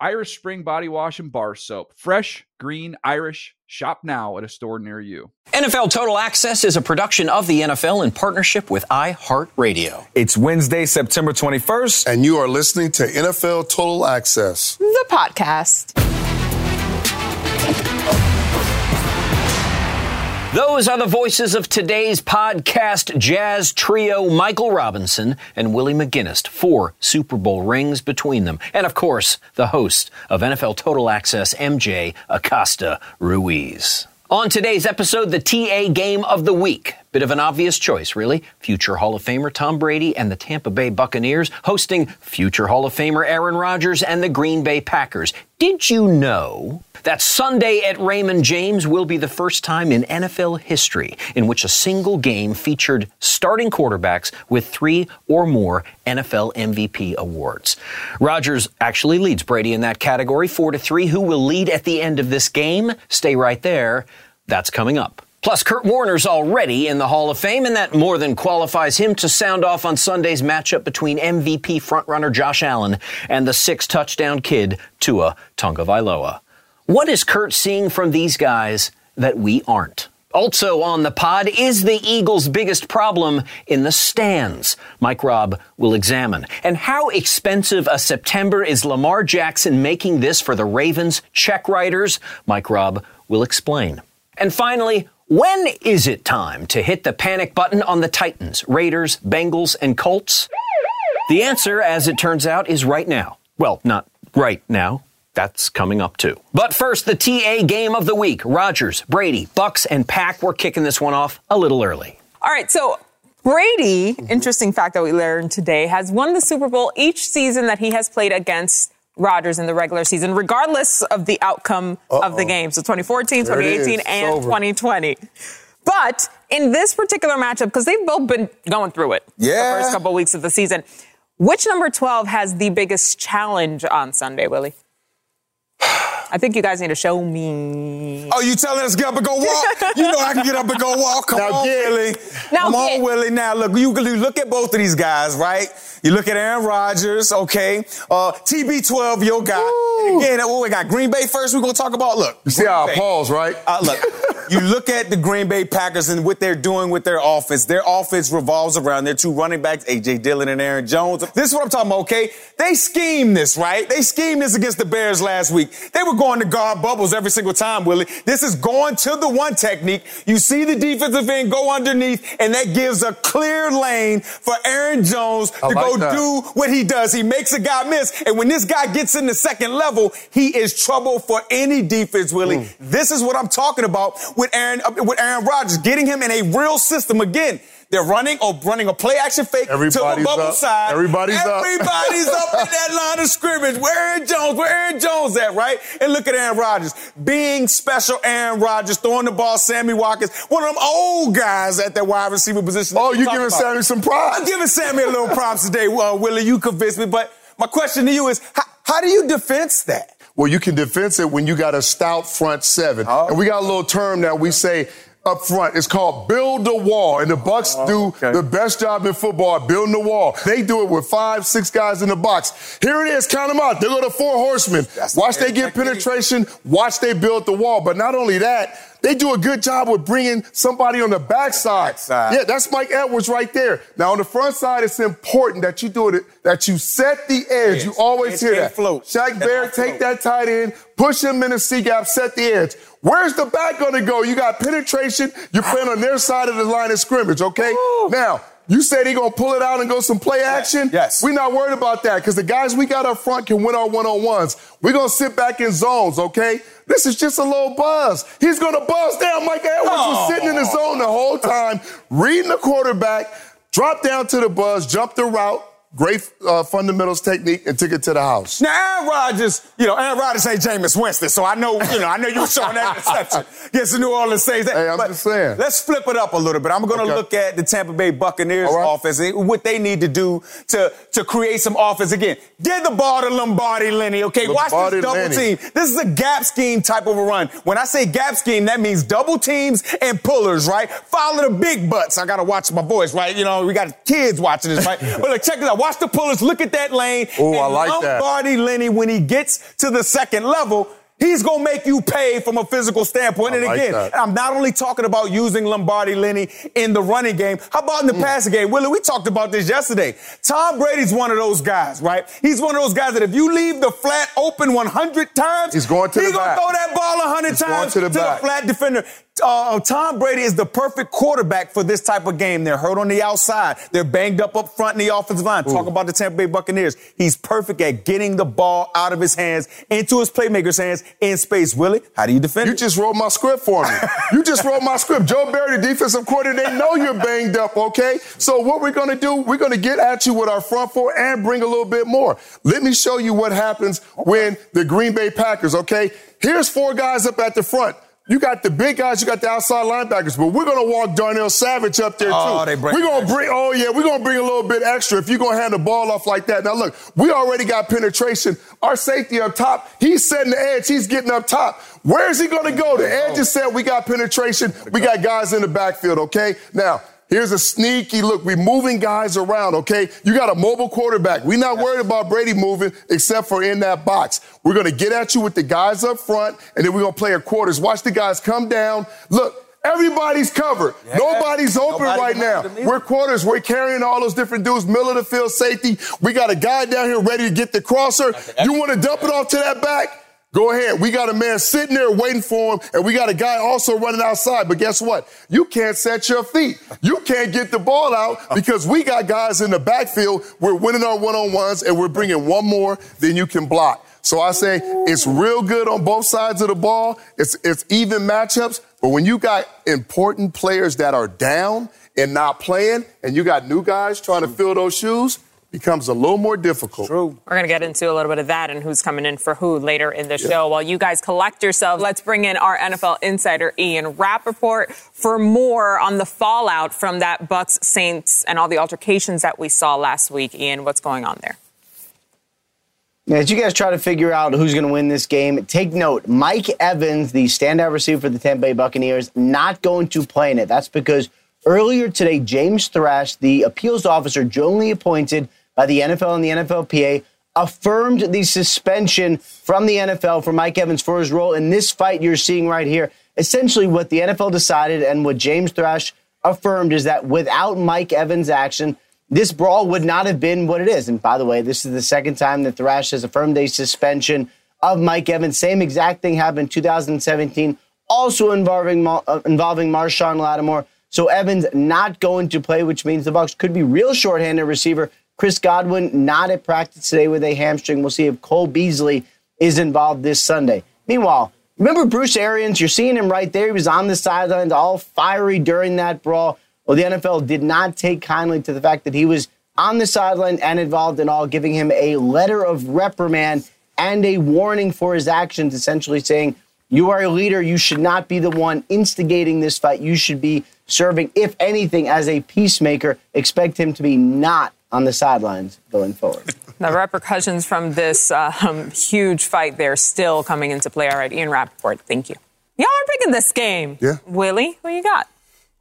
Irish Spring Body Wash and Bar Soap. Fresh, green, Irish. Shop now at a store near you. NFL Total Access is a production of the NFL in partnership with iHeartRadio. It's Wednesday, September 21st. And you are listening to NFL Total Access, the podcast. Those are the voices of today's podcast jazz trio Michael Robinson and Willie McGinest, four Super Bowl rings between them. And of course, the host of NFL Total Access, MJ Acosta Ruiz. On today's episode, the TA game of the week. Bit of an obvious choice, really. Future Hall of Famer Tom Brady and the Tampa Bay Buccaneers hosting future Hall of Famer Aaron Rodgers and the Green Bay Packers. Did you know that Sunday at Raymond James will be the first time in NFL history in which a single game featured starting quarterbacks with three or more NFL MVP awards? Rodgers actually leads Brady in that category, four to three. Who will lead at the end of this game? Stay right there. That's coming up. Plus, Kurt Warner's already in the Hall of Fame, and that more than qualifies him to sound off on Sunday's matchup between MVP frontrunner Josh Allen and the six touchdown kid Tua Tagovailoa. What is Kurt seeing from these guys that we aren't? Also on the pod is the Eagles' biggest problem in the stands. Mike Robb will examine. And how expensive a September is Lamar Jackson making this for the Ravens check writers? Mike Robb will explain. And finally, when is it time to hit the panic button on the Titans, Raiders, Bengals, and Colts? The answer, as it turns out, is right now. Well, not right now. That's coming up too. But first, the TA game of the week. Rodgers, Brady, Bucks, and Pack. We're kicking this one off a little early. All right, so Brady, interesting fact that we learned today, has won the Super Bowl each season that he has played against Rodgers in the regular season, regardless of the outcome Uh-oh. of the game. So 2014, there 2018, and over. 2020. But in this particular matchup, because they've both been going through it yeah. the first couple of weeks of the season, which number 12 has the biggest challenge on Sunday, Willie? I think you guys need to show me. Oh, you telling us to get up and go walk? you know I can get up and go walk. Come now, on, Willie. Now, Come on, Willie. Now, look, you, you look at both of these guys, right? You look at Aaron Rodgers, okay? Uh, TB12, your guy. Ooh. Again, oh, we got Green Bay first. We're gonna talk about. Look, you see how I pause, right? Uh, look, you look at the Green Bay Packers and what they're doing with their offense. Their offense revolves around their two running backs, AJ Dillon and Aaron Jones. This is what I'm talking about. Okay, they scheme this, right? They schemed this against the Bears last week. They were going to guard bubbles every single time, Willie. This is going to the one technique. You see the defensive end go underneath, and that gives a clear lane for Aaron Jones I to like go that. do what he does. He makes a guy miss, and when this guy gets in the second level, he is trouble for any defense, Willie. Mm. This is what I'm talking about with Aaron uh, with Aaron Rodgers, getting him in a real system again. They're running or running a play action fake Everybody's to the bubble up. side. Everybody's, Everybody's up. up in that line of scrimmage. Where Aaron Jones? Where Aaron Jones at, right? And look at Aaron Rodgers. Being special Aaron Rodgers, throwing the ball, Sammy Watkins, one of them old guys at that wide receiver position. Oh, you giving about. Sammy some props? I'm giving Sammy a little props today, uh, Willie. You convinced me. But my question to you is, how, how do you defense that? Well, you can defense it when you got a stout front seven. Oh. And we got a little term that we say up front. It's called build the wall. And the Bucks oh, do okay. the best job in football building the wall. They do it with five, six guys in the box. Here it is. Count them out. They go to four horsemen. That's watch they get penetration. Watch they build the wall. But not only that, they do a good job with bringing somebody on the backside. backside. Yeah, that's Mike Edwards right there. Now on the front side, it's important that you do it, that you set the edge. You always hear that. Float. Shaq Barrett, take that tight end, push him in the C gap, set the edge. Where's the back going to go? You got penetration. You're playing on their side of the line of scrimmage, okay? Ooh. Now, you said he gonna pull it out and go some play action. Yes. We're not worried about that because the guys we got up front can win our one on ones. We're gonna sit back in zones, okay? This is just a little buzz. He's gonna buzz down. Mike Edwards was sitting in the zone the whole time, reading the quarterback, drop down to the buzz, jump the route, great uh, fundamentals technique, and took it to the house. Now, Aaron Rodgers, you know, Aaron Rodgers ain't Jameis Winston, so I know, you know, I know you were showing that interception against the New Orleans Saints. Hey, I'm but just saying. Let's flip it up a little bit. I'm going to Okay. look at the Tampa Bay Buccaneers right. offense and what they need to do to, to create some offense again. Give the ball to Lombardi Lenny, okay? Watch this double Lenny. team. This is a gap scheme type of a run. When I say gap scheme, that means double teams and pullers, right? Follow the big butts. I got to watch my voice, right? You know, we got kids watching this, right? but look, check this out. Watch the pullers. Look at that lane. Oh, I like that. Lombardi Lenny, when he gets to the second level, He's gonna make you pay from a physical standpoint. I and like again, that. I'm not only talking about using Lombardi Lenny in the running game. How about in Mm. the passing game? Willie, we talked about this yesterday. Tom Brady's one of those guys, right? He's one of those guys that if you leave the flat open 100 times, He's going to he's the gonna back. throw that ball 100 He's going times to the back. flat defender. Uh, Tom Brady is the perfect quarterback for this type of game. They're hurt on the outside. They're banged up up front in the offensive line. Talk about the Tampa Bay Buccaneers. He's perfect at getting the ball out of his hands into his playmaker's hands in space. Willie, how do you defend You it? just wrote my script for me. you just wrote my script. Joe Barry, the defensive coordinator, they know you're banged up, okay? So what we're going to do, we're going to get at you with our front four and bring a little bit more. Let me show you what happens when the Green Bay Packers, okay? Here's four guys up at the front. You got the big guys, you got the outside linebackers, but we're gonna walk Darnell Savage up there Oh, too. we're gonna bring, oh yeah, we're gonna bring a little bit extra if you're gonna hand the ball off like that. Now look, we already got penetration. Our safety up top, he's setting the edge, he's getting up top. Where is he gonna go? The edge is set, we got penetration, we got guys in the backfield, okay? Now, Here's a sneaky look. We're moving guys around, okay? You got a mobile quarterback. We're not worried about Brady moving except for in that box. We're going to get at you with the guys up front, and then we're going to play our quarters. Watch the guys come down. Look, everybody's covered. Nobody's open Nobody right now. have them either. We're quarters. We're carrying all those different dudes. Middle of the field safety. We got a guy down here ready to get the crosser. You want to dump it off to that back? Go ahead. We got a man sitting there waiting for him, and we got a guy also running outside. But guess what? You can't set your feet. You can't get the ball out because we got guys in the backfield. We're winning our one-on-ones, and we're bringing one more than you can block. So I say it's real good on both sides of the ball. It's it's even matchups. But when you got important players that are down and not playing, and you got new guys trying to fill those shoes, becomes a little more difficult. True. We're going to get into a little bit of that and who's coming in for who later in the show. While you guys collect yourselves, let's bring in our NFL insider Ian Rapoport for more on the fallout from that Bucks Saints and all the altercations that we saw last week. Ian, what's going on there? As you guys try to figure out who's going to win this game, take note Mike Evans, the standout receiver for the Tampa Bay Buccaneers, not going to play in it. That's because earlier today, James Thrash, the appeals officer jointly appointed by the NFL and the NFLPA, affirmed the suspension from the NFL for Mike Evans for his role in this fight you're seeing right here. Essentially, what the NFL decided and what James Thrash affirmed is that without Mike Evans' action, this brawl would not have been what it is. And by the way, this is the second time that Thrash has affirmed a suspension of Mike Evans. Same exact thing happened in 2017, also involving uh, involving Marshon Lattimore. So Evans not going to play, which means the Bucks could be real shorthanded receiver. Chris Godwin not at practice today with a hamstring. We'll see if Cole Beasley is involved this Sunday. Meanwhile, remember Bruce Arians? You're seeing him right there. He was on the sidelines, all fiery during that brawl. Well, the NFL did not take kindly to the fact that he was on the sideline and involved in all, giving him a letter of reprimand and a warning for his actions, essentially saying, You are a leader. You should not be the one instigating this fight. You should be serving, if anything, as a peacemaker. Expect him to be not on the sidelines going forward. The repercussions from this um, huge fight there still coming into play. All right, Ian Rapoport, thank you. Y'all are picking this game. Yeah. Willie, who you got?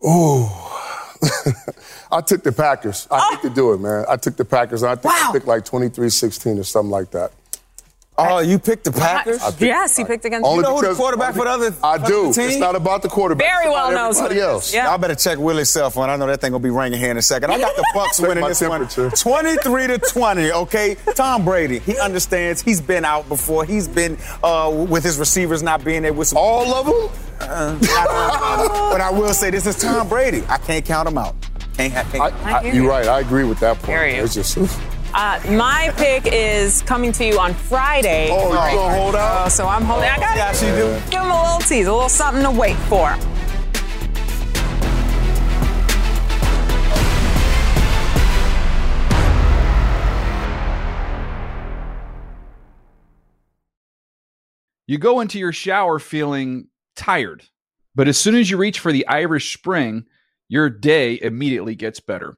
Oh, I took the Packers. I hate to do it, man. I took the Packers. I think Wow. I picked like 23-16 or something like that. Oh, you picked the Packers? yes, he picked against You know who the quarterback for the other- I do. team? It's not about the quarterback. Very well about knows who everybody it is. else. Yeah. Y'all better check Willie's cell phone. I know that thing gonna be ringing here in a second. I got the Bucks winning my this one, 23 to 20. Okay, Tom Brady. He understands. He's been out before. He's been uh, with his receivers not being there with some. All of them? Uh, but I will say this is Tom Brady. I can't count him out. Can't. ha- can't I, I I, you're right. I agree with that point. Hear you. It's just. Uh, my pick is coming to you on Friday. Oh, you gonna oh, hold out? Uh, so I'm holding. I got it. Yeah, she do. Give him a little tease, a little something to wait for. You go into your shower feeling tired, but as soon as you reach for the Irish Spring, your day immediately gets better.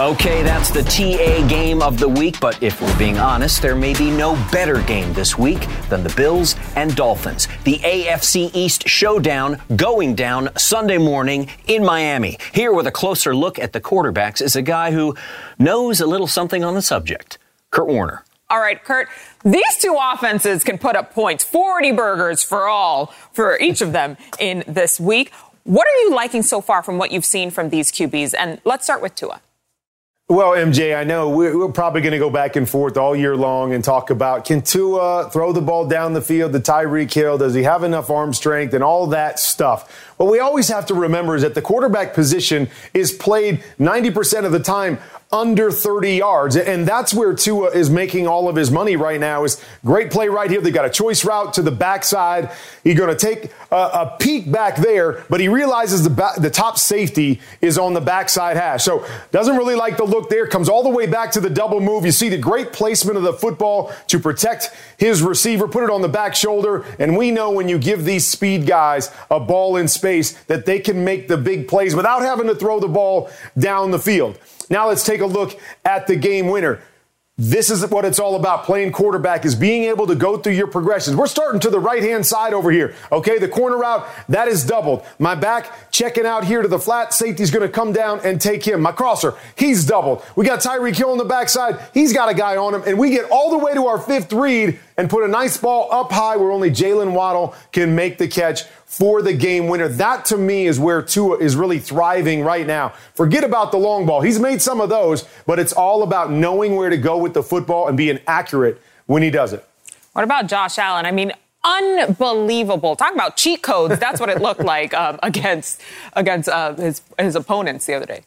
Okay, that's the TA game of the week, but if we're being honest, there may be no better game this week than the Bills and Dolphins. The AFC East showdown going down Sunday morning in Miami. Here with a closer look at the quarterbacks is a guy who knows a little something on the subject. Kurt Warner. All right, Kurt, these two offenses can put up points 40 burgers for all for each of them in this week. What are you liking so far from what you've seen from these QBs? And let's start with Tua. Well, MJ, I know we're, probably going to go back and forth all year long and talk about can Tua throw the ball down the field to Tyreek Hill? Does he have enough arm strength and all that stuff? What we always have to remember is that the quarterback position is played 90% of the time under 30 yards. And that's where Tua is making all of his money right now is great play right here. They got a choice route to the backside. He's going to take a, a, peek back there, but he realizes the, the top safety is on the backside hash. So doesn't really like the look there. Comes all the way back to the double move. You see the great placement of the football to protect his receiver, put it on the back shoulder. And we know when you give these speed guys a ball in space that they can make the big plays without having to throw the ball down the field. Now let's take a look at the game winner. This is what it's all about. Playing quarterback is being able to go through your progressions. We're starting to the right hand side over here. Okay, the corner route, that is doubled. My back checking out here to the flat. Safety's going to come down and take him. My crosser, he's doubled. We got Tyreek Hill on the backside. He's got a guy on him. And we get all the way to our fifth read and put a nice ball up high where only Jaylen Waddle can make the catch for the game winner. That to me is where Tua is really thriving right now. Forget about the long ball. He's made some of those, but it's all about knowing where to go with the football and being accurate when he does it. What about Josh Allen? I mean, unbelievable. Talk about cheat codes. That's what it looked like um, against against uh, his his opponents the other day.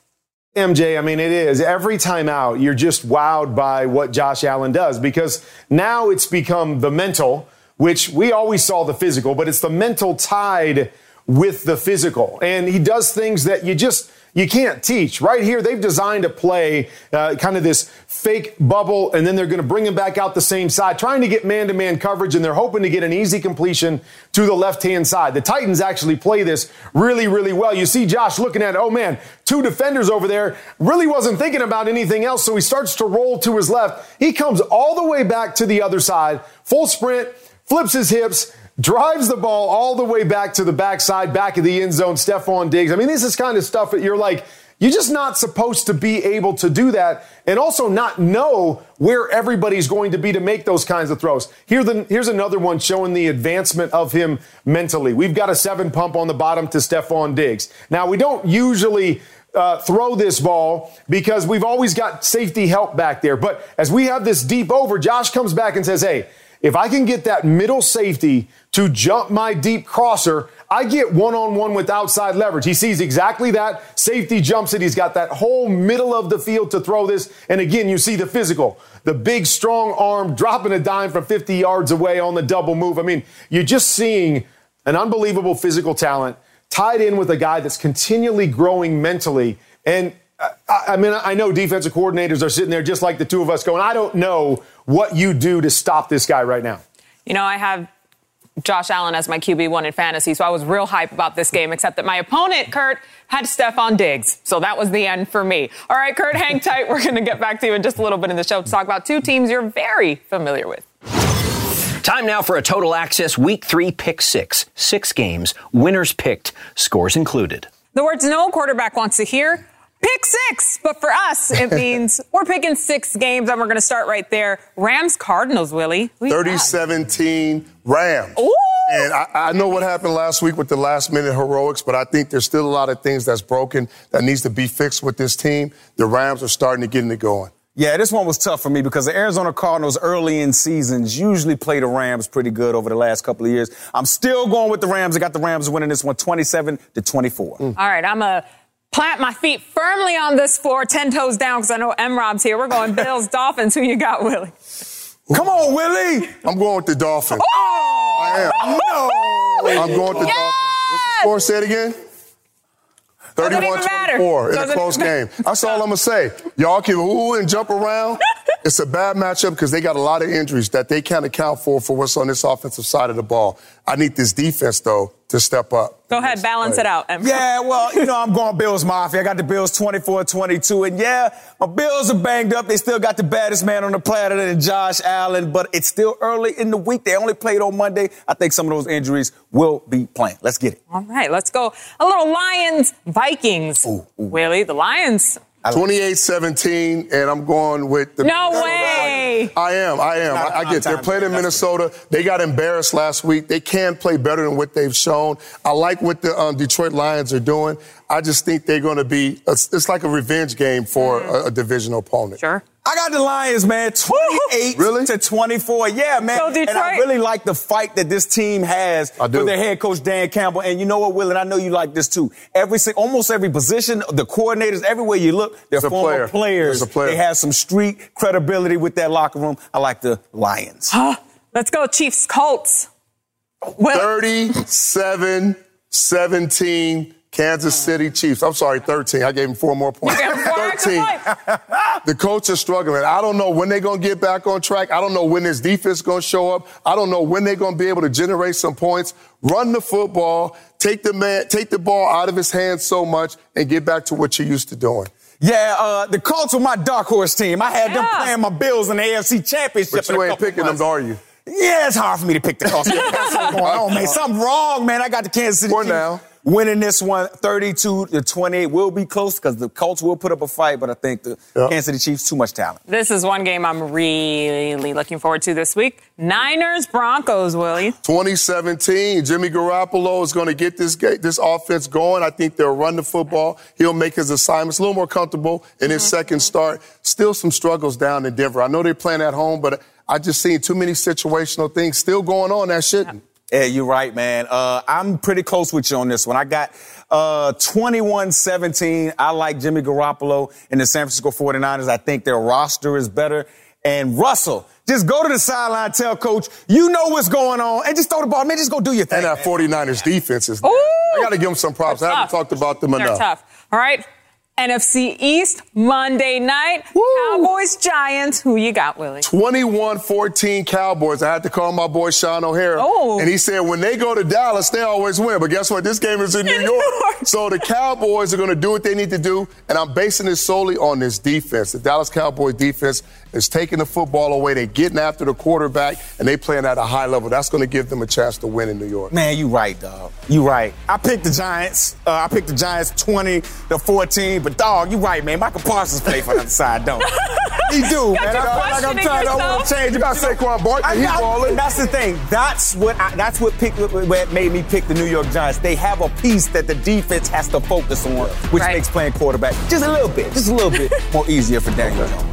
MJ, I mean, it is. Every time out, you're just wowed by what Josh Allen does because now it's become the mental which we always saw the physical, but it's the mental tied with the physical. And he does things that you just you can't teach. Right here, they've designed a play, uh, kind of this fake bubble, and then they're going to bring him back out the same side, trying to get man to man coverage, and they're hoping to get an easy completion to the left hand side. The Titans actually play this really, really well. You see Josh looking at, oh man, two defenders over there, really wasn't thinking about anything else, so he starts to roll to his left. He comes all the way back to the other side, full sprint flips his hips, drives the ball all the way back to the backside, back of the end zone. Stefon Diggs. I mean, this is kind of stuff that you're like, you're just not supposed to be able to do that and also not know where everybody's going to be to make those kinds of throws. Here the, here's another one showing the advancement of him mentally. We've got a seven pump on the bottom to Stefon Diggs. Now, we don't usually uh, throw this ball because we've always got safety help back there. But as we have this deep over, Josh comes back and says, hey, if I can get that middle safety to jump my deep crosser, I get one on one with outside leverage. He sees exactly that. Safety jumps it. He's got that whole middle of the field to throw this. And again, you see the physical, the big, strong arm dropping a dime from 50 yards away on the double move. I mean, you're just seeing an unbelievable physical talent tied in with a guy that's continually growing mentally. And uh, I mean, I know defensive coordinators are sitting there just like the two of us going, I don't know what you do to stop this guy right now. You know, I have Josh Allen as my QB1 in fantasy, so I was real hype about this game, except that my opponent, Kurt, had Stefon Diggs. So that was the end for me. All right, Kurt, hang tight. We're going to get back to you in just a little bit in the show to talk about two teams you're very familiar with. Time now for a total access week three pick six. Six games, winners picked, scores included. The words no quarterback wants to hear pick six. But for us, it means we're picking six games, and we're going to start right there. Rams Cardinals, Willie. 30 17 Rams. Ooh. And I, I, know what happened last week with the last minute heroics, but I think there's still a lot of things that's broken that needs to be fixed with this team. The Rams are starting to get it going. Yeah, this one was tough for me because the Arizona Cardinals early in seasons usually play the Rams pretty good over the last couple of years. I'm still going with the Rams. I got the Rams winning this one 27 to 24. All right, I'm a plant my feet firmly on this floor, 10 toes down, because I know M Rob's here. We're going Bills, Dolphins. Who you got, Willie? Come on, Willie. I'm going with the Dolphins. Oh, I am. no. I'm going with the Dolphins. What's the score? Say it again. 31 matter. 24 in a close game. That's all I'm going to say. Y'all can ooh and jump around. It's a bad matchup because they got a lot of injuries that they can't account for for what's on this offensive side of the ball. I need this defense, though, to step up. Go ahead, balance it out, M. Yeah, well, you know, I'm going Bills Mafia. I got the Bills 24-22. And yeah, my Bills are banged up. They still got the baddest man on the planet and Josh Allen, but it's still early in the week. They only played on Monday. I think some of those injuries will be playing. Let's get it. All right, let's go. A little Lions, Vikings. Willie, the Lions. 28-17, and I'm going with the No way. I am. I am. I, a I, I get. They're playing in. Minnesota. They got embarrassed last week. They can play better than what they've shown. I like what the um, Detroit Lions are doing. I just think they're going to be. It's like a revenge game for a, a divisional opponent. Sure. I got the Lions, man, 28 Really? to 24. Yeah, man. Go And I really like the fight that this team has I with their head coach Dan Campbell. And you know what, Will, and I know you like this too. Every almost every position, the coordinators, everywhere you look, they're It's former player. players. It's a player. They have some street credibility with that locker room. I like the Lions. Let's go, Chiefs, Colts. Will, 37 17 Kansas City Chiefs. I'm sorry, 13. I gave them four more points. Four 13. The coach is struggling. I don't know when they're going to get back on track. I don't know when this defense is going to show up. I don't know when they're going to be able to generate some points. Run the football, take the man, take the ball out of his hands so much, and get back to what you're used to doing. Yeah, uh, the Colts were my dark horse team. I had them Yeah. playing my Bills in the AFC Championship. But you ain't picking months. them, are you? Yeah, it's hard for me to pick the Colts. Got something going on, man. Something wrong, man. I got the Kansas City For Chiefs now. Winning this one 32 to 28. Will be close because the Colts will put up a fight, but I think the Yeah. Kansas City Chiefs too much talent. This is one game I'm really looking forward to this week. Niners, Broncos, Willie. 2017, Jimmy Garoppolo is going to get this ga- this offense going. I think they'll run the football. He'll make his assignments a little more comfortable in his mm-hmm. second start. Still some struggles down in Denver. I know they're playing at home, but I just seen too many situational things still going on that shouldn't. Yeah, you're right, man. Uh, I'm pretty close with you on this one. I got uh, 21-17. I like Jimmy Garoppolo and the San Francisco 49ers. I think their roster is better. And Russell, just go to the sideline, tell coach, you know what's going on, and just throw the ball. Man, just go do your thing. And that 49ers defense is. Ooh. I got to give them some props. I haven't Tough. talked about them They're enough. tough. All right. NFC East, Monday night. Cowboys, Giants. Who you got, Willie? 21-14 Cowboys. I had to call my boy Shaun O'Hara. Oh. And he said when they go to Dallas, they always win. But guess what? This game is in New In York. New York. So the Cowboys are going to do what they need to do. And I'm basing this solely on this defense. The Dallas Cowboys defense is taking the football away. They're getting after the quarterback, and they playing at a high level. That's going to give them a chance to win in New York. Man, you're right, dog. You're right. I picked the Giants. Uh, I picked the Giants 20 to 14. But dog, you right, man. Michael Parsons play for the other side, don't he? He do, man. you I, like I'm questioning trying to I want to change. You got Saquon Barkley. I He's balling. That's the thing. That's what. I, that's what picked. What made me pick the New York Giants. They have a piece that the defense has to focus on, which Right. makes playing quarterback just a little bit, just a little bit more easier for Daniel Jones.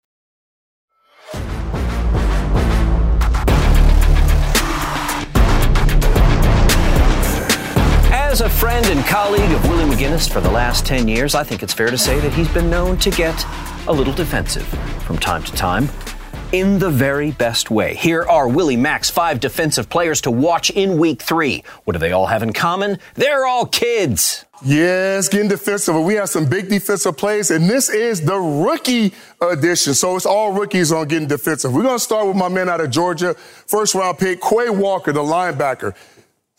As a friend and colleague of Willie McGinest for the last 10 years, I think it's fair to say that he's been known to get a little defensive from time to time. in the very best way. Here are Willie Mack's five defensive players to watch in week three. What do they all have in common? They're all kids. Yes, getting defensive. We have some big defensive plays, and this is the rookie edition. So it's all rookies on getting defensive. We're going to start with my man out of Georgia, first round pick, Quay Walker, the linebacker.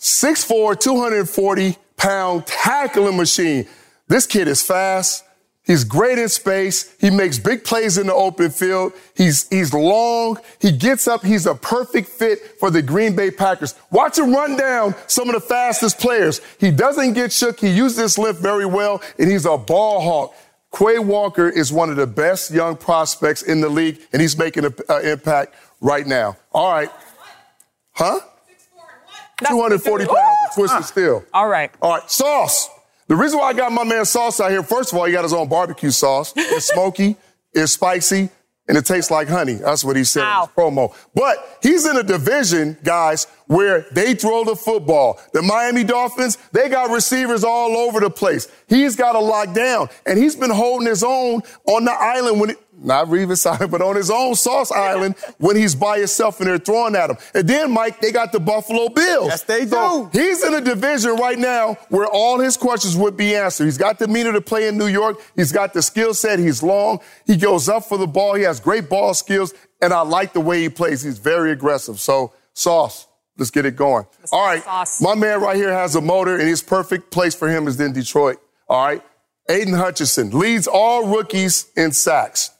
6'4, 240 pound tackling machine. This kid is fast. He's great in space. He makes big plays in the open field. He's, he's long. He gets up. He's a perfect fit for the Green Bay Packers. Watch him run down some of the fastest players. He doesn't get shook. He uses his lift very well, and he's a ball hawk. Quay Walker is one of the best young prospects in the league, and he's making an impact right now. All right. Huh? 240 pounds, of twisted steel. All right. All right, sauce. The reason why I got my man Sauce out here, first of all, he got his own barbecue sauce. It's smoky, it's spicy, and it tastes like honey. That's what he said Ow. in his promo. But he's in a division, guys, where they throw the football. The Miami Dolphins, they got receivers all over the place. He's got a lock down, and he's been holding his own on the island when it, not Revis Island, but on his own Sauce Island when he's by himself and they're throwing at him. And then, Mike, they got the Buffalo Bills. Yes, they So do. he's in a division right now where all his questions would be answered. He's got the meter to play in New York. He's got the skill set. He's long. He goes up for the ball. He has great ball skills. And I like the way he plays. He's very aggressive. So, Sauce, let's get it going. All right. Sauce. My man right here has a motor, and his perfect place for him is in Detroit. All right. Aidan Hutchinson leads all rookies in sacks.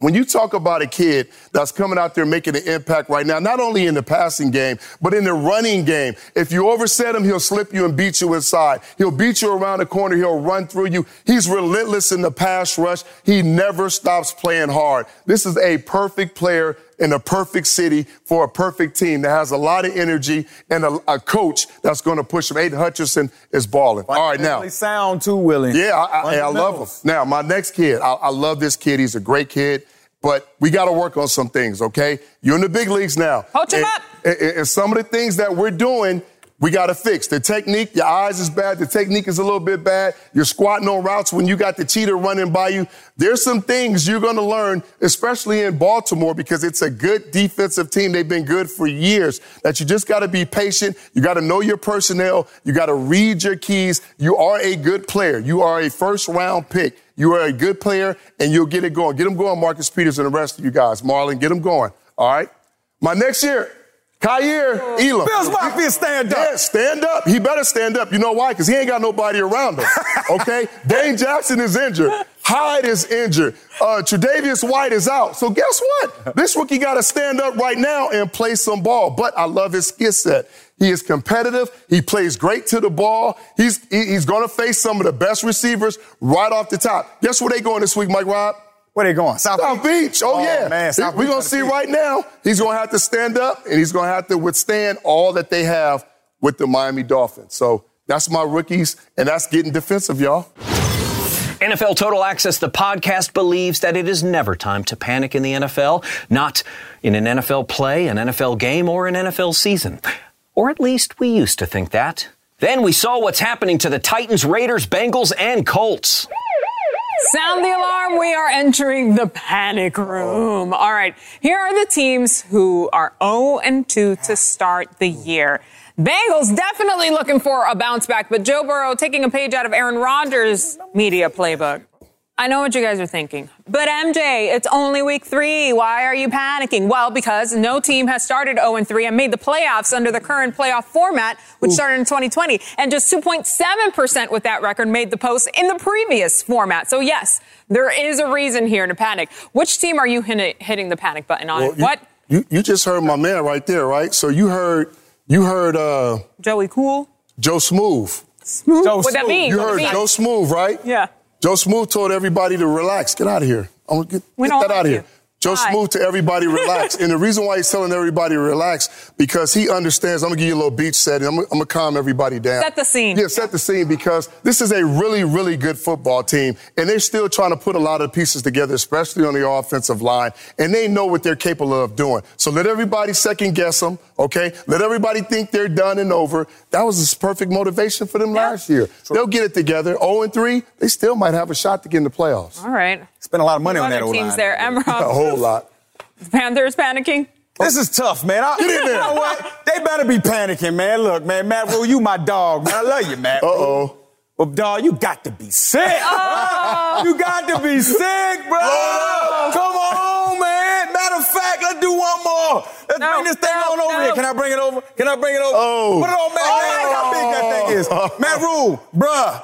When you talk about a kid that's coming out there making an impact right now, not only in the passing game, but in the running game, if you overset him, he'll slip you and beat you inside. He'll beat you around the corner. He'll run through you. He's relentless in the pass rush. He never stops playing hard. This is a perfect player in a perfect city for a perfect team that has a lot of energy and a, a coach that's going to push him. Aidan Hutchinson is balling. All right, now. Fundamentally sound too, willing. Yeah, I, I, I love him. Now, my next kid, I, I love this kid. He's a great kid, but we got to work on some things, okay? You're in the big leagues now. Coach him and, up. And, and some of the things that we're doing, we got to fix. The technique, your eyes is bad. The technique is a little bit bad. You're squatting on routes when you got the cheater running by you. There's some things you're going to learn, especially in Baltimore, because it's a good defensive team. They've been good for years. That you just got to be patient. You got to know your personnel. You got to read your keys. You are a good player. You are a first round pick. You are a good player, and you'll get it going. Get them going, Marcus Peters and the rest of you guys. Marlon, get them going. All right. My next year, Kaiir Elam. Bills Mafia, stand up. Yeah, stand up. He better stand up. You know why? Because he ain't got nobody around him. Okay? Dane Jackson is injured. Hyde is injured. Uh, Tre'Davious White is out. So guess what? This rookie got to stand up right now and play some ball. But I love his skill set. He is competitive. He plays great to the ball. He's he- he's going to face some of the best receivers right off the top. Guess where they going this week, Mike Rob? Where they going? South, South Beach. Oh, Oh, yeah. man, South We're Beach gonna see beach. right now. He's going to have to stand up and he's going to have to withstand all that they have with the Miami Dolphins. So that's my rookies, and that's getting defensive, y'all. NFL Total Access, the podcast, believes that it is never time to panic in the NFL, not in an NFL play, an NFL game, or an NFL season. Or at least we used to think that. Then we saw what's happening to the Titans, Raiders, Bengals, and Colts. Sound the alarm. We are entering the panic room. All right. Here are the teams who are 0 and 2 to start the year. Bengals definitely looking for a bounce back, but Joe Burrow taking a page out of Aaron Rodgers' media playbook. I know what you guys are thinking. But MJ, it's only week three. Why are you panicking? Well, because no team has started 0 3 and made the playoffs under the current playoff format, which started in 2020. And just 2.7% with that record made the post in the previous format. So, yes, there is a reason here to panic. Which team are you hitting the panic button on? Well, you, what? You, you just heard my man right there, right? So you heard you heard uh, Joey Cool? Joe Smooth. Smooth? Joe What that Smooth. mean? You What heard mean? Joe Smooth, right? Yeah. Joe Smooth told everybody to relax. Get out of here. I'm gonna get, get that out of you. Joe Bye. Smooth to everybody relax. and the reason why he's telling everybody to relax, because he understands, I'm gonna give you a little beach setting. I'm, gonna- I'm gonna calm everybody down. Set the scene. Yeah, set the scene because this is a really, really good football team. And they're still trying to put a lot of pieces together, especially on the offensive line. And they know what they're capable of doing. So let everybody second guess them, okay? Let everybody think they're done and over. That was this perfect motivation for them last year. They'll get it together. 0 and 3, they still might have a shot to get in the playoffs. All right. Spent a lot of money on that O-line. teams there. A whole lot. Panthers panicking. This is tough, man. I, you know what? They better be panicking, man. Look, man, Matt Rhule, you my dog, man. I love you, Matt. Uh oh. But dog, you got to be sick. Oh. You got to be sick, bro. Come on, man. Matter of fact, let's do one more. Let's No, bring this thing no, on over no. here. Can I bring it over? Can I bring it over? Oh. Put it on Matt. Oh, Look how big that thing is. Matt Rhule, bruh.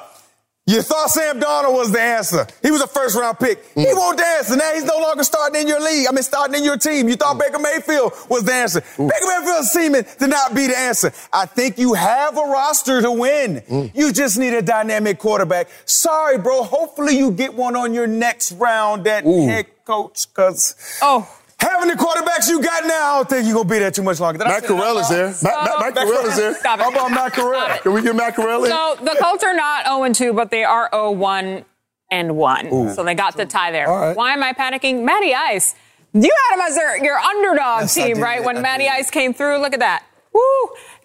You thought Sam Darnold was the answer. He was a first round pick. He mm. won't the answer. Now he's no longer starting in your league. I mean, starting in your team. You thought mm. Baker Mayfield was the answer. Baker Mayfield seeming to not be the answer. I think you have a roster to win. Mm. You just need a dynamic quarterback. Sorry, bro. Hopefully you get one on your next round at head coach, because Oh. Having the quarterbacks you got now, I don't think you're going to be there too much longer. Did I Matt say that Corral is wrong? there. Matt, Matt, Matt Corral is there. Stop it. How about Matt Corral? Can we get Matt Corral in? So the Colts are not 0 2, but they are 0 1 and 1. So they got the tie there. All right. Why am I panicking? Matty Ice. You had him as their, your underdog Yes, team, right? When I Matty did. Ice came through, look at that. Woo!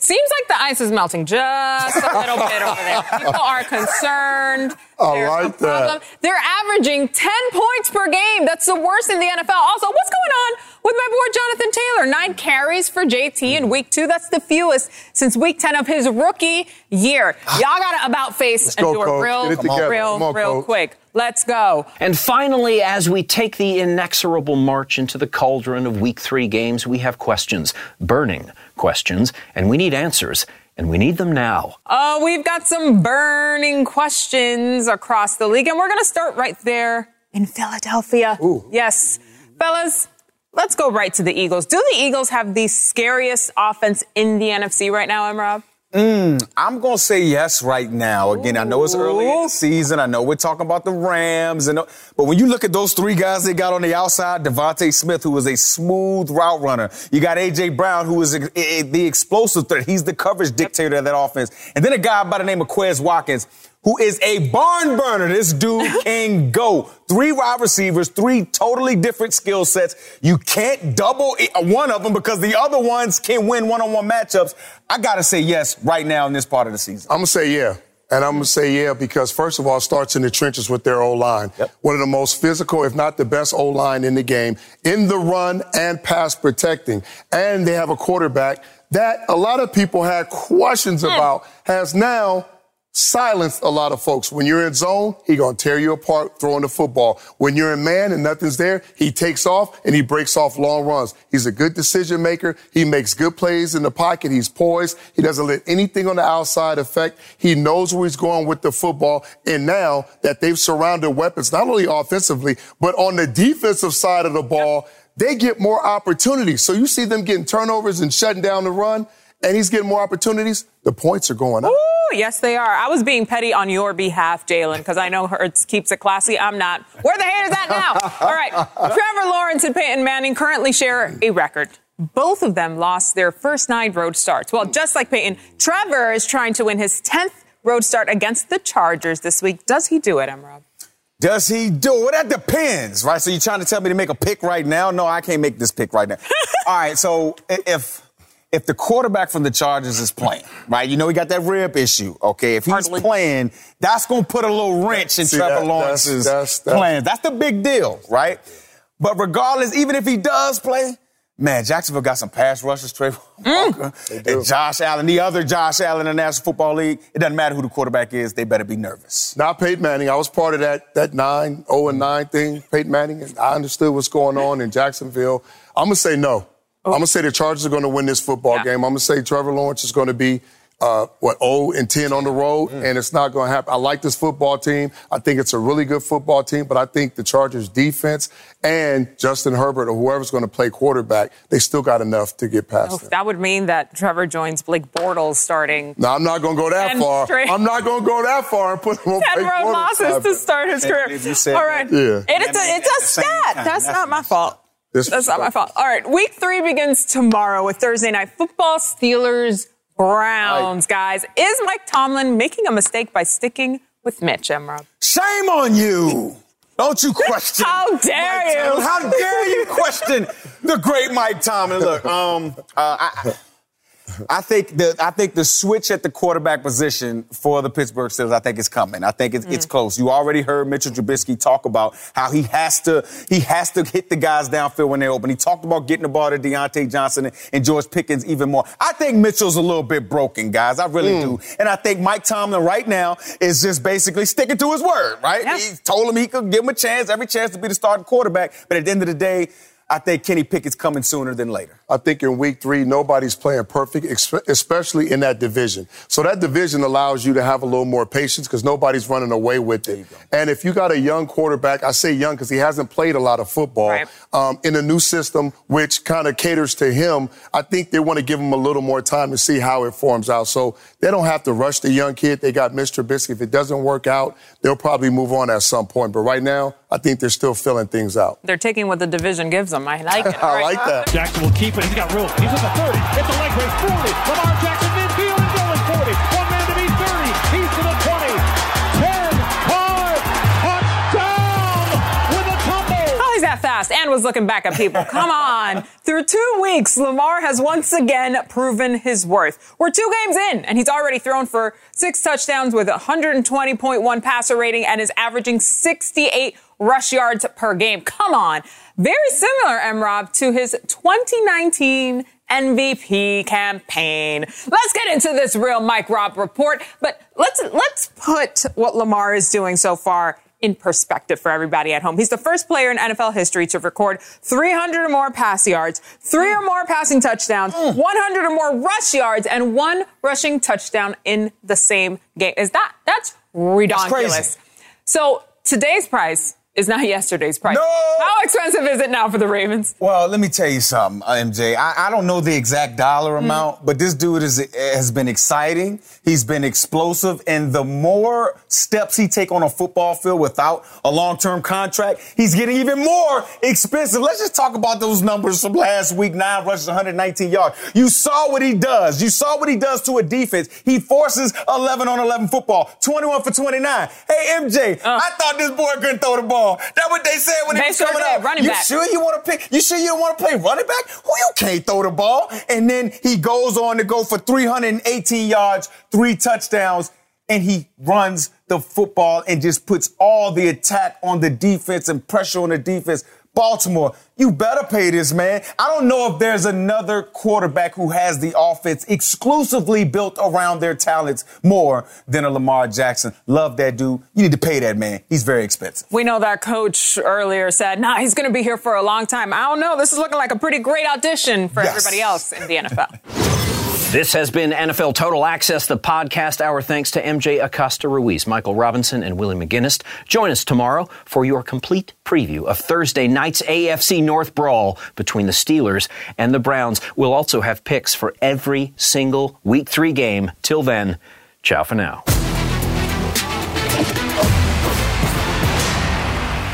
Seems like the ice is melting just a little bit over there. People are concerned. I There's like a problem. that. They're averaging 10 points per game. That's the worst in the NFL. Also, what's going on with my boy Jonathan Taylor? Nine carries for JT in week two. That's the fewest since week 10 of his rookie year. Ah. Y'all got to about face and go, do it Coach. real, it together. real, on, real Coach. quick. Let's go. And finally, as we take the inexorable march into the cauldron of week three games, we have questions, burning questions, and we need answers, and we need them now. Oh, we've got some burning questions across the league, and we're going to start right there in Philadelphia. Yes. Fellas, let's go right to the Eagles. Do the Eagles have the scariest offense in the NFC right now, Emrob? Mm, I'm gonna say yes right now. Again, I know it's early in the season. I know we're talking about the Rams, and but when you look at those three guys they got on the outside, DeVonta Smith, who is a smooth route runner, you got AJ Brown, who is a, a- the explosive threat. He's the coverage dictator of that offense, and then a guy by the name of Quez Watkins. Who is a barn burner? This dude can go. Three wide receivers, three totally different skill sets. You can't double i- uh, one of them because the other ones can win one-on-one matchups. I gotta say yes right now in this part of the season. I'm gonna say yeah. And I'm gonna say yeah because first of all, it starts in the trenches with their O line. Yep. One of the most physical, if not the best O line in the game, in the run and pass protecting. And they have a quarterback that a lot of people had questions hmm. about, has now silenced a lot of folks. When you're in zone, he gonna tear you apart throwing the football. When you're in man and nothing's there, he takes off and he breaks off long runs. He's a good decision maker. He makes good plays in the pocket. He's poised. He doesn't let anything on the outside affect. He knows where he's going with the football. And now that they've surrounded weapons, not only offensively, but on the defensive side of the ball, they get more opportunities. So you see them getting turnovers and shutting down the run, and he's getting more opportunities. The points are going up. Ooh, yes, they are. I was being petty on your behalf, Jalen, because I know Hurts keeps it classy. I'm not. Where the haters at now? All right. Trevor Lawrence and Peyton Manning currently share a record. Both of them lost their first nine road starts. Well, just like Peyton, Trevor is trying to win his 10th road start against the Chargers this week. Does he do it, Emrob? Does he do it? That depends, right? So you're trying to tell me to make a pick right now? No, I can't make this pick right now. All right, so if if the quarterback from the Chargers is playing, right? You know he got that rib issue, okay? If he's Hardly. playing, that's gonna put a little wrench in See, Trevor that- Lawrence's that's- that's- plans. That's the big deal, right? But regardless, even if he does play, man, Jacksonville got some pass rushers, Trey mm. Walker, and Josh Allen, the other Josh Allen in the National Football League. It doesn't matter who the quarterback is; they better be nervous. Not Peyton Manning. I was part of that that nine, 0 and 9 thing, Peyton Manning, and I understood what's going on in Jacksonville. I'm gonna say no. I'm gonna say the Chargers are gonna win this football Yeah. game. I'm gonna say Trevor Lawrence is gonna be uh, what 0 and 10 on the road, and it's not gonna happen. I like this football team. I think it's a really good football team, but I think the Chargers defense and Justin Herbert or whoever's gonna play quarterback, they still got enough to get past Oh, them. that would mean that Trevor joins Blake Bortles starting Now I'm not gonna go that far. straight- I'm not gonna go that far and put him on 10 Blake road Bortles' losses to start his career. believe you said All that. right. Yeah. And it's a, it's a stat. time. That's That's not my fault. This- That's not my fault. All right. Week three begins tomorrow with Thursday night football. Steelers Browns, guys. Is Mike Tomlin making a mistake by sticking with Mitch Emrob? Shame on you. Don't you question. How dare you. How dare you question the great Mike Tomlin? Look, um, uh, I, I think the I think the switch at the quarterback position for the Pittsburgh Steelers, I think is coming. I think it's, mm. it's close. You already heard Mitchell Trubisky talk about how he has to he has to hit the guys downfield when they're open. He talked about getting the ball to Diontae Johnson and George Pickens even more. I think Mitchell's a little bit broken, guys. I really mm. do. And I think Mike Tomlin right now is just basically sticking to his word, right? Yeah. He told him he could give him a chance, every chance to be the starting quarterback. But at the end of the day, I think Kenny Pickett's coming sooner than later. I think in week three, nobody's playing perfect, especially in that division. So that division allows you to have a little more patience because nobody's running away with it. And if you got a young quarterback, I say young because he hasn't played a lot of football right. um, in a new system, which kind of caters to him. I think they want to give him a little more time to see how it forms out. So they don't have to rush the young kid. They got Mr. Trubisky. If it doesn't work out, they'll probably move on at some point. But right now, I think they're still filling things out. They're taking what the division gives them. I like it. I like that. Jackson will keep it. He's got room. He's at the 30. It's a leg break. 40. Lamar Jackson midfield and going 40. One man to beat 30. He's to the 20. 10. 5. Touchdown with a tumble. Oh, he's that fast and was looking back at people. Come on. Through two weeks, Lamar has once again proven his worth. We're two games in, and he's already thrown for six touchdowns with 120.1 passer rating and is averaging 68 rush yards per game. Come on. Very similar, M-Rob, to his 2019 MVP campaign. Let's get into this real Mike Rob report, but let's, let's put what Lamar is doing so far in perspective for everybody at home. He's the first player in NFL history to record 300 or more pass yards, three or more passing touchdowns, mm. 100 or more rush yards, and one rushing touchdown in the same game. Is that, that's ridiculous. So today's price is not yesterday's price. No! How expensive is it now for the Ravens? Well, let me tell you something, uh, MJ. I, I don't know the exact dollar hmm. amount, mm. but this dude is, has been exciting. He's been explosive, and the more steps he take on a football field without a long-term contract, he's getting even more expensive. Let's just talk about those numbers from last week: nine rushes, 119 yards. You saw what he does. You saw what he does to a defense. He forces 11 on 11 football, 21 for 29. Hey, MJ, uh. I thought this boy couldn't throw the ball. That what they said when they, was coming out. Running you back. sure you want to pick? You sure you don't want to play running back? Who you can't throw the ball? And then he goes on to go for 318 yards, three touchdowns, and he runs the football and just puts all the attack on the defense and pressure on the defense. Baltimore, you better pay this man. I don't know if there's another quarterback who has the offense exclusively built around their talents more than a Lamar Jackson. Love that dude. You need to pay that man. He's very expensive. We know that coach earlier said, nah, he's going to be here for a long time. I don't know. This is looking like a pretty great audition for yes. everybody else in the NFL. This has been NFL Total Access, the podcast hour. Thanks to MJ Acosta Ruiz, Michael Robinson, and Willie McGinest. Join us tomorrow for your complete preview of Thursday night's AFC North brawl between the Steelers and the Browns. We'll also have picks for every single Week 3 game. Till then, ciao for now.